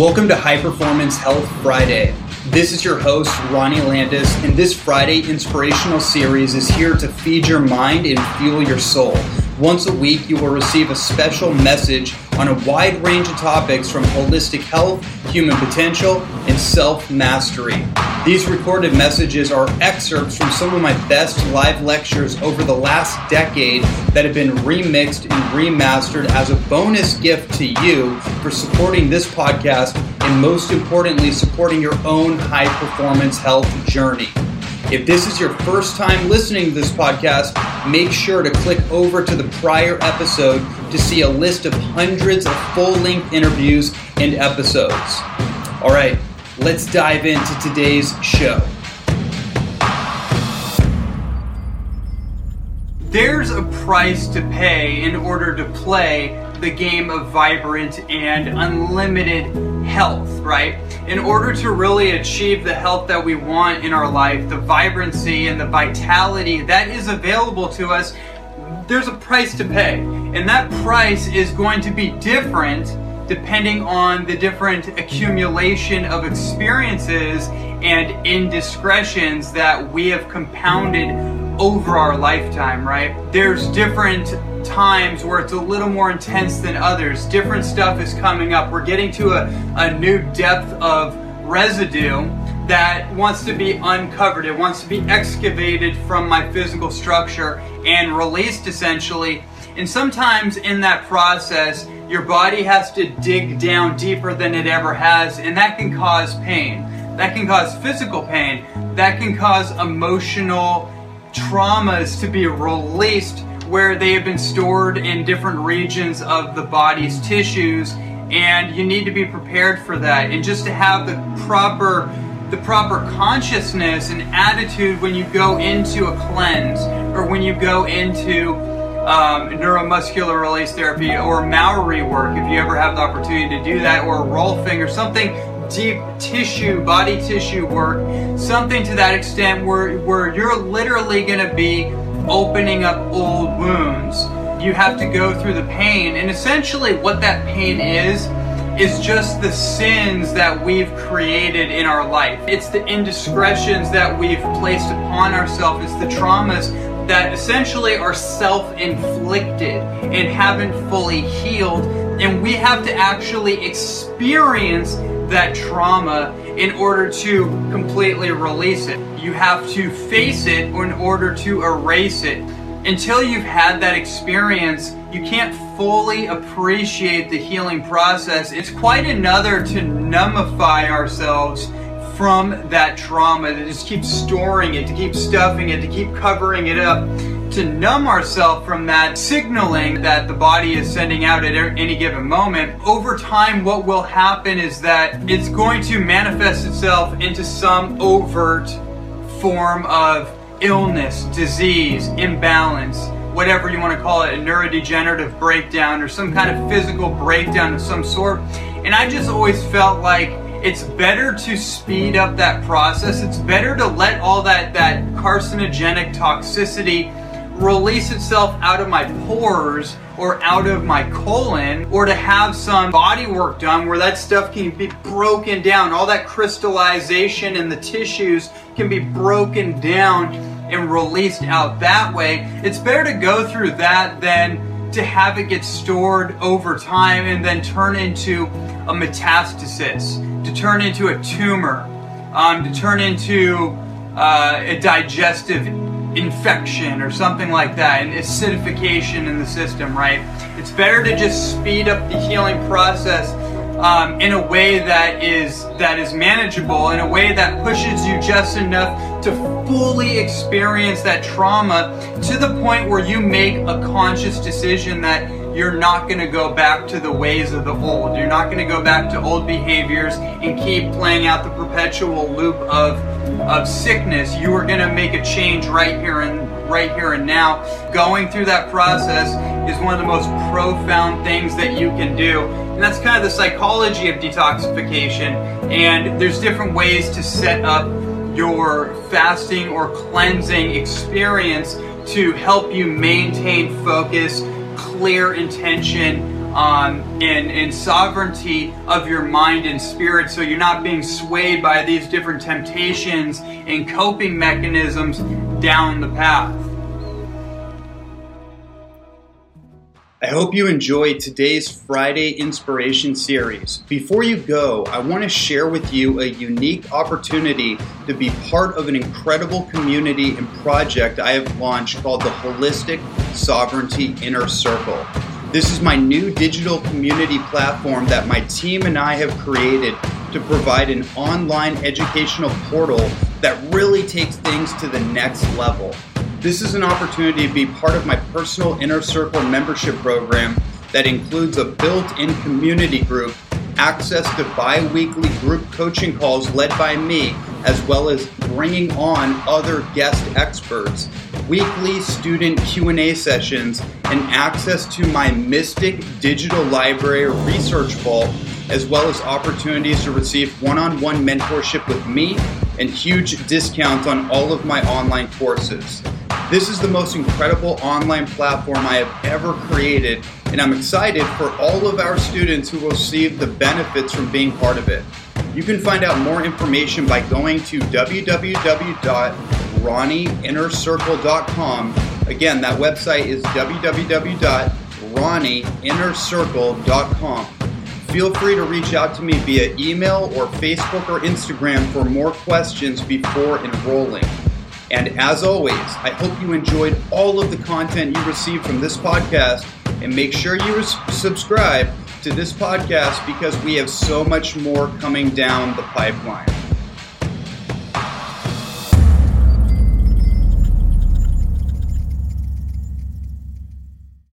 Welcome to High Performance Health Friday. This is your host, Ronnie Landis, and this Friday inspirational series is here to feed your mind and fuel your soul. Once a week, you will receive a special message on a wide range of topics from holistic health, human potential, and self mastery. These recorded messages are excerpts from some of my best live lectures over the last decade that have been remixed and remastered as a bonus gift to you for supporting this podcast and most importantly, supporting your own high performance health journey. If this is your first time listening to this podcast, make sure to click over to the prior episode to see a list of hundreds of full length interviews and episodes. All right, let's dive into today's show. There's a price to pay in order to play the game of vibrant and unlimited health, right? In order to really achieve the health that we want in our life, the vibrancy and the vitality that is available to us, there's a price to pay. And that price is going to be different depending on the different accumulation of experiences and indiscretions that we have compounded over our lifetime, right? There's different times where it's a little more intense than others. Different stuff is coming up. We're getting to a, a new depth of residue that wants to be uncovered. It wants to be excavated from my physical structure and released essentially. And sometimes in that process, your body has to dig down deeper than it ever has, and that can cause pain. That can cause physical pain. That can cause emotional traumas to be released where they have been stored in different regions of the body's tissues and you need to be prepared for that and just to have the proper the proper consciousness and attitude when you go into a cleanse or when you go into um, neuromuscular release therapy or Maori work if you ever have the opportunity to do that or rolfing or something deep tissue body tissue work something to that extent where where you're literally going to be opening up old wounds. You have to go through the pain. And essentially, what that pain is, is just the sins that we've created in our life. It's the indiscretions that we've placed upon ourselves. It's the traumas that essentially are self inflicted and haven't fully healed. And we have to actually experience that trauma in order to completely release it. You have to face it in order to erase it. Until you've had that experience, you can't fully appreciate the healing process. It's quite another to numbify ourselves from that trauma, to just keep storing it, to keep stuffing it, to keep covering it up to numb ourselves from that signaling that the body is sending out at any given moment, over time, what will happen is that it's going to manifest itself into some overt form of illness, disease, imbalance, whatever you want to call it, a neurodegenerative breakdown or some kind of physical breakdown of some sort. And I just always felt like it's better to speed up that process. It's better to let all that, that carcinogenic toxicity release itself out of my pores or out of my colon or to have some body work done where that stuff can be broken down all that crystallization in the tissues can be broken down and released out that way it's better to go through that than to have it get stored over time and then turn into a metastasis to turn into a tumor um, to turn into uh, a digestive infection or something like that, an acidification in the system, right? It's better to just speed up the healing process um, in a way that is that is manageable, in a way that pushes you just enough to fully experience that trauma to the point where you make a conscious decision that you're not going to go back to the ways of the old. You're not going to go back to old behaviors and keep playing out the perpetual loop of of sickness. You are going to make a change right here and right here and now. Going through that process is one of the most profound things that you can do. And that's kind of the psychology of detoxification. And there's different ways to set up your fasting or cleansing experience to help you maintain focus clear intention um, and, and sovereignty of your mind and spirit so you're not being swayed by these different temptations and coping mechanisms down the path. I hope you enjoyed today's Friday Inspiration series. Before you go, I want to share with you a unique opportunity to be part of an incredible community and project I have launched called the Holistic Sovereignty Inner Circle. This is my new digital community platform that my team and I have created to provide an online educational portal that really takes things to the next level. This is an opportunity to be part of my personal Inner Circle membership program that includes a built in community group, access to bi weekly group coaching calls led by me, as well as bringing on other guest experts, weekly student Q&A sessions, and access to my Mystic Digital Library Research Vault, as well as opportunities to receive one-on-one mentorship with me and huge discounts on all of my online courses. This is the most incredible online platform I have ever created, and I'm excited for all of our students who will receive the benefits from being part of it. You can find out more information by going to www.ronnieinnercircle.com. Again, that website is www.ronnieinnercircle.com. Feel free to reach out to me via email or Facebook or Instagram for more questions before enrolling. And as always, I hope you enjoyed all of the content you received from this podcast. And make sure you subscribe to this podcast because we have so much more coming down the pipeline.